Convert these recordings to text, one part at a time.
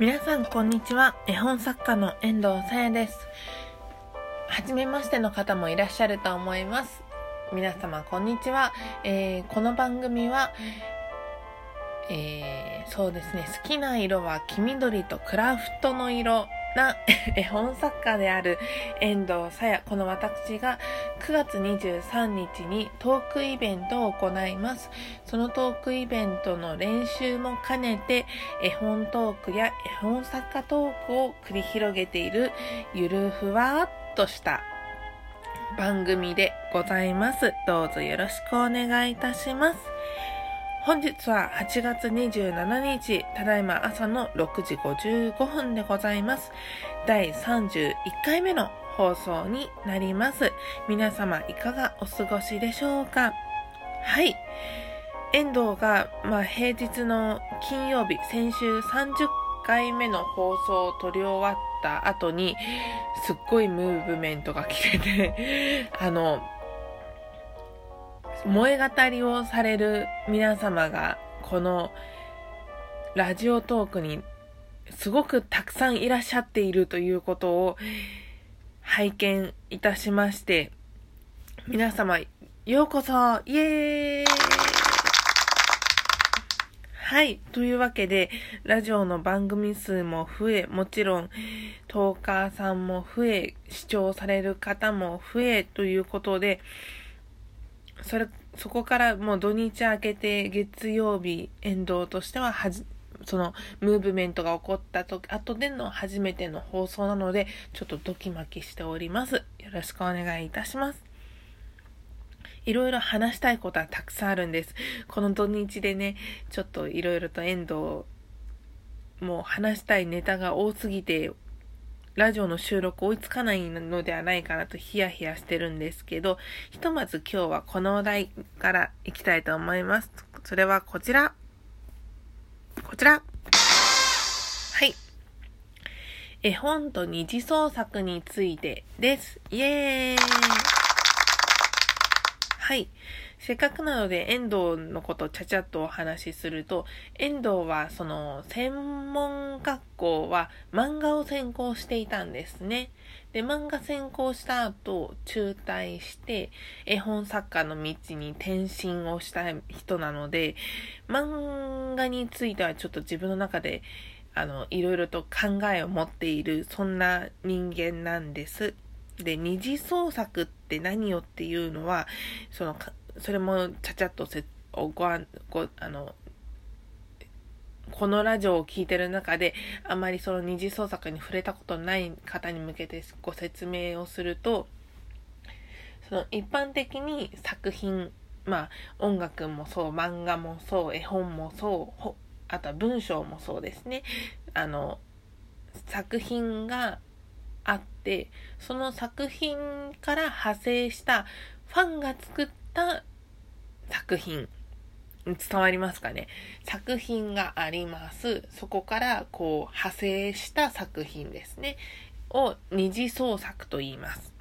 皆さんこんにちは。絵本作家の遠藤さやです。初めましての方もいらっしゃると思います。皆様こんにちは、えー、この番組はえー、そうですね。好きな色は黄緑とクラフトの色。な 絵本作家である遠藤さや、この私が9月23日にトークイベントを行います。そのトークイベントの練習も兼ねて絵本トークや絵本作家トークを繰り広げているゆるふわっとした番組でございます。どうぞよろしくお願いいたします。本日は8月27日、ただいま朝の6時55分でございます。第31回目の放送になります。皆様いかがお過ごしでしょうか？はい。遠藤が、まあ、平日の金曜日、先週30回目の放送を撮り終わった後に、すっごいムーブメントが来てて、あの、萌え語りをされる皆様が、このラジオトークにすごくたくさんいらっしゃっているということを拝見いたしまして、皆様、ようこそイエーイはい。というわけで、ラジオの番組数も増え、もちろん、トーカーさんも増え、視聴される方も増え、ということで、それ、そこからもう土日明けて月曜日、沿道としてははじ、そのムーブメントが起こったと後での初めての放送なので、ちょっとドキマキしております。よろしくお願いいたします。いろいろ話したいことはたくさんあるんです。この土日でね、ちょっといろいろと遠藤、もう話したいネタが多すぎてラジオの収録追いつかないのではないかなとヒヤヒヤしてるんですけど、ひとまず今日はこのお題からいきたいと思います。それはこちら。こちら。はい。絵本と二次創作についてです。イエーイはい。せっかくなので遠藤のことちゃちゃっとお話しすると、遠藤はその専門学校は漫画を専攻していたんですね。で、漫画専攻した後、中退して、絵本作家の道に転身をした人なので、漫画についてはちょっと自分の中で、あの、いろいろと考えを持っている、そんな人間なんです。で、二次創作って何よっていうのは、その、それもちゃちゃっとせごごあのこのラジオを聴いてる中であまりその二次創作に触れたことない方に向けてご説明をするとその一般的に作品まあ音楽もそう漫画もそう絵本もそうあとは文章もそうですね。あの作品があってその作品から派生したファンが作った作品伝わりますかね？作品があります。そこからこう派生した作品ですね。を二次創作と言います。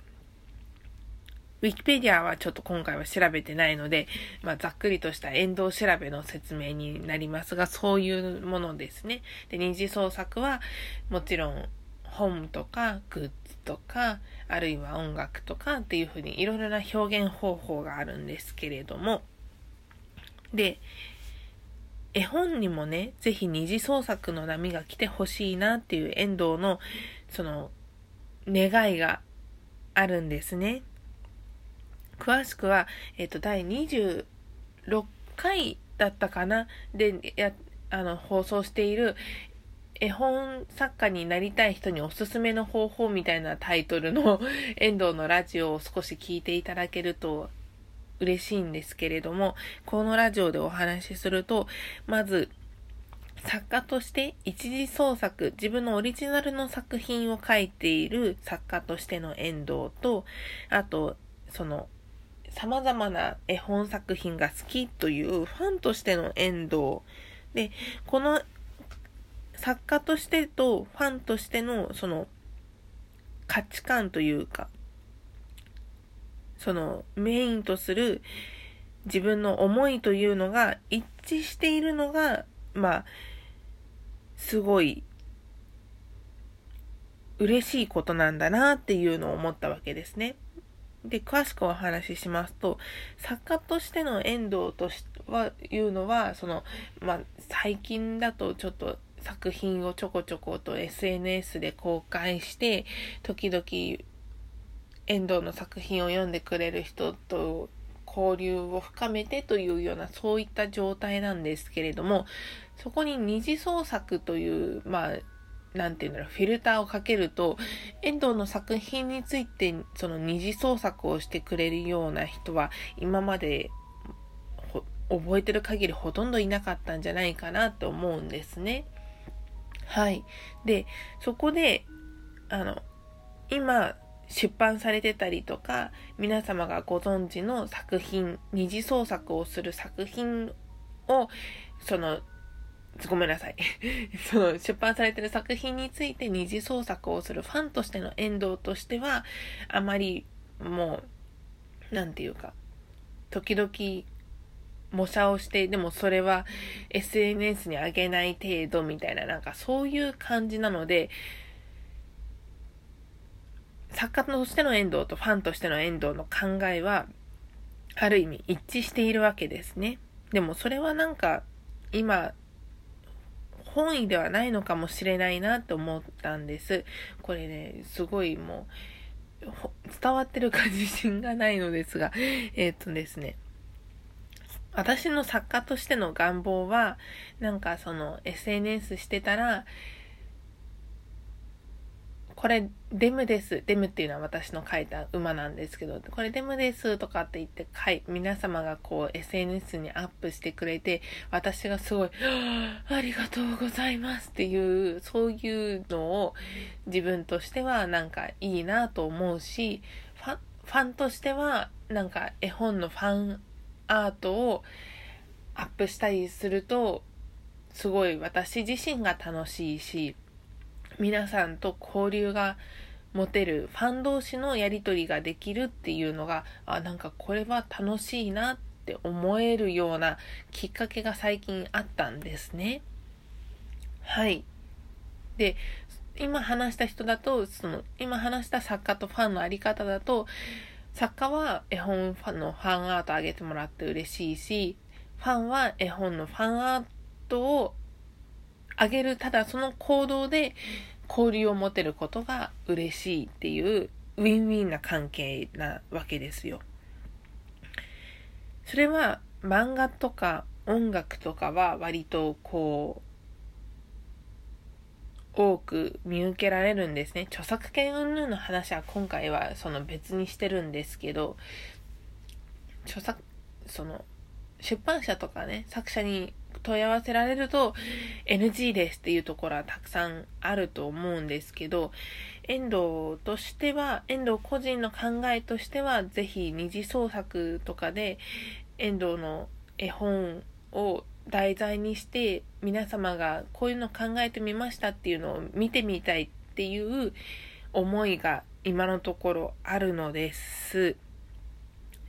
ウィキペディアはちょっと今回は調べてないので、まあ、ざっくりとした遠藤調べの説明になりますが、そういうものですね。で、二次創作はもちろん本とかグッズとか、あるいは音楽とかっていうふうにいろいろな表現方法があるんですけれども、で、絵本にもね、ぜひ二次創作の波が来てほしいなっていう遠藤の、その、願いがあるんですね。詳しくは、えっ、と、第26回だったかな？で、や、あの、放送している、絵本作家になりたい人におすすめの方法みたいなタイトルの 遠藤のラジオを少し聞いていただけると嬉しいんですけれども、このラジオでお話しすると、まず、作家として一次創作、自分のオリジナルの作品を書いている作家としての遠藤と、あと、その、様々な絵本作品が好きというファンとしての遠藤。で、この作家としてとファンとしてのその価値観というか、そのメインとする自分の思いというのが一致しているのが、まあ、すごい嬉しいことなんだなっていうのを思ったわけですね。で、詳しくお話ししますと、作家としての遠藤としはいうのは、その、まあ、最近だとちょっと作品をちょこちょこと SNS で公開して、時々遠藤の作品を読んでくれる人と交流を深めてというようなそういった状態なんですけれどもそこに二次創作というまあ何て言うんだろう、フィルターをかけると、遠藤の作品について、その二次創作をしてくれるような人は、今まで覚えてる限りほとんどいなかったんじゃないかなと思うんですね。はい。で、そこで、あの、今、出版されてたりとか、皆様がご存知の作品、二次創作をする作品を、その、ごめんなさい。その出版されてる作品について二次創作をするファンとしての遠藤としては、あまりもう、なんていうか、時々模写をして、でもそれは SNS に上げない程度みたいな、なんかそういう感じなので、作家としての遠藤とファンとしての遠藤の考えは、ある意味一致しているわけですね。でもそれはなんか、今、本意ではないのかもしれないなと思ったんです。これね、すごいもう、伝わってるか自信がないのですが、えー、っとですね、私の作家としての願望は、なんかその SNS してたら、これデムです。デムっていうのは私の書いた馬なんですけど、これデムですとかって言って、はい、皆様がこう SNS にアップしてくれて、私がすごい、ありがとうございますっていう、そういうのを自分としてはなんかいいなと思うし、ファファンとしてはなんか絵本のファンアートをアップしたりすると、すごい私自身が楽しいし、皆さんと交流が持てるファン同士のやり取りができるっていうのがあなんかこれは楽しいなって思えるようなきっかけが最近あったんですね。はい。で、今話した人だと、その、今話した作家とファンのあり方だと、作家は絵本ファンのファンアートあげてもらって嬉しいし、ファンは絵本のファンアートをあげる、ただその行動で交流を持てることが嬉しいっていうウィンウィンな関係なわけですよ。それは漫画とか音楽とかは割とこう多く見受けられるんですね。著作権云々の話は今回はその別にしてるんですけど、著作、その出版社とかね、作者に問い合わせられると NG ですっていうところはたくさんあると思うんですけど、遠藤としては、遠藤個人の考えとしては、ぜひ二次創作とかで遠藤の絵本を題材にして皆様がこういうの考えてみましたっていうのを見てみたいっていう思いが今のところあるのです。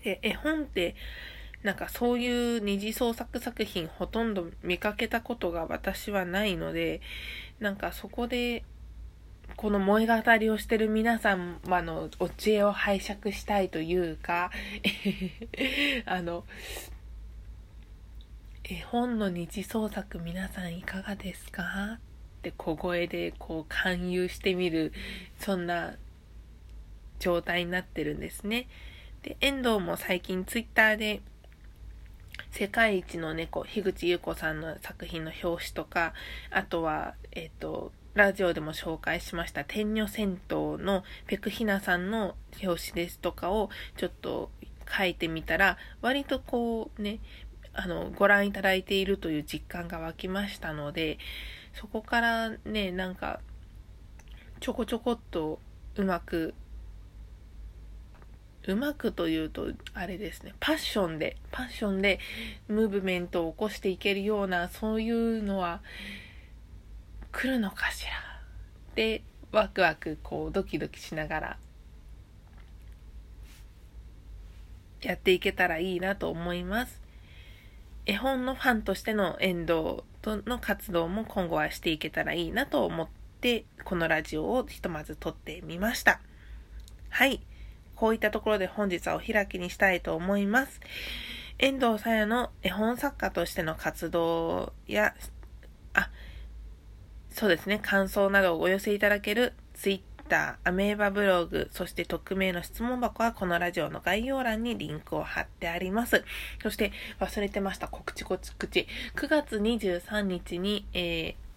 で絵本ってなんかそういう二次創作作品ほとんど見かけたことが私はないので、なんかそこで、この萌え語りをしてる皆様のお知恵を拝借したいというか、あの、絵本の二次創作皆さんいかがですかって小声でこう勧誘してみる、そんな状態になってるんですね。で、遠藤も最近ツイッターで世界一の猫、樋口優子さんの作品の表紙とか、あとは、えっ、と、ラジオでも紹介しました天女銭湯のペクヒナさんの表紙ですとかをちょっと書いてみたら、割とこうね、あの、ご覧いただいているという実感が湧きましたので、そこからね、なんか、ちょこちょこっとうまくうまくというと、あれですね、パッションで、パッションでムーブメントを起こしていけるような、そういうのは来るのかしら。で、ワクワク、こう、ドキドキしながら、やっていけたらいいなと思います。絵本のファンとしての遠藤との活動も今後はしていけたらいいなと思って、このラジオをひとまず撮ってみました。はい。こういったところで本日はお開きにしたいと思います。遠藤さやの絵本作家としての活動や、あ、そうですね、感想などをお寄せいただける Twitter、アメーバブログ、そして匿名の質問箱はこのラジオの概要欄にリンクを貼ってあります。そして忘れてました、告知告知。9月23日に、えー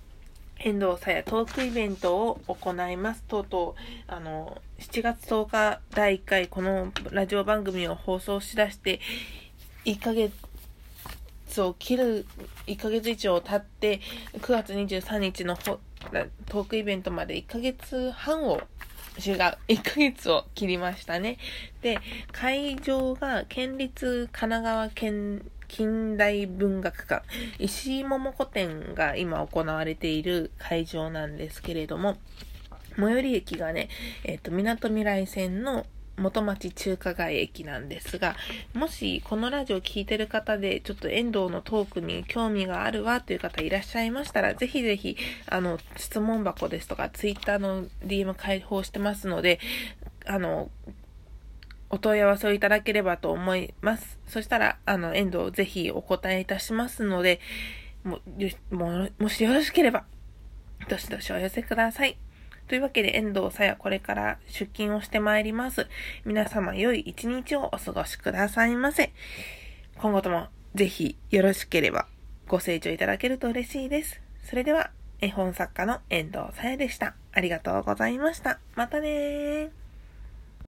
遠藤さやトークイベントを行います。とうとう、あの、7月10日第1回このラジオ番組を放送しだして1ヶ月を切る、1ヶ月以上経って、9月23日のトークイベントまで1ヶ月半を違う。1ヶ月を切りましたね。で、会場が県立神奈川県近代文学館、石井桃子展が今行われている会場なんですけれども、最寄り駅がね、えっ、ー、と、港未来線の元町中華街駅なんですが、もしこのラジオ聴いてる方で、ちょっと遠藤のトークに興味があるわという方いらっしゃいましたら、ぜひぜひ、あの、質問箱ですとか、ツイッターの DM 開放してますので、あの、お問い合わせをいただければと思います。そしたら、あの、遠藤ぜひお答えいたしますので、も、も、もしよろしければ、どしどしお寄せください。というわけで、遠藤さやこれから出勤をしてまいります。皆様良い一日をお過ごしくださいませ。今後ともぜひよろしければご清聴いただけると嬉しいです。それでは、絵本作家の遠藤さやでした。ありがとうございました。またねー。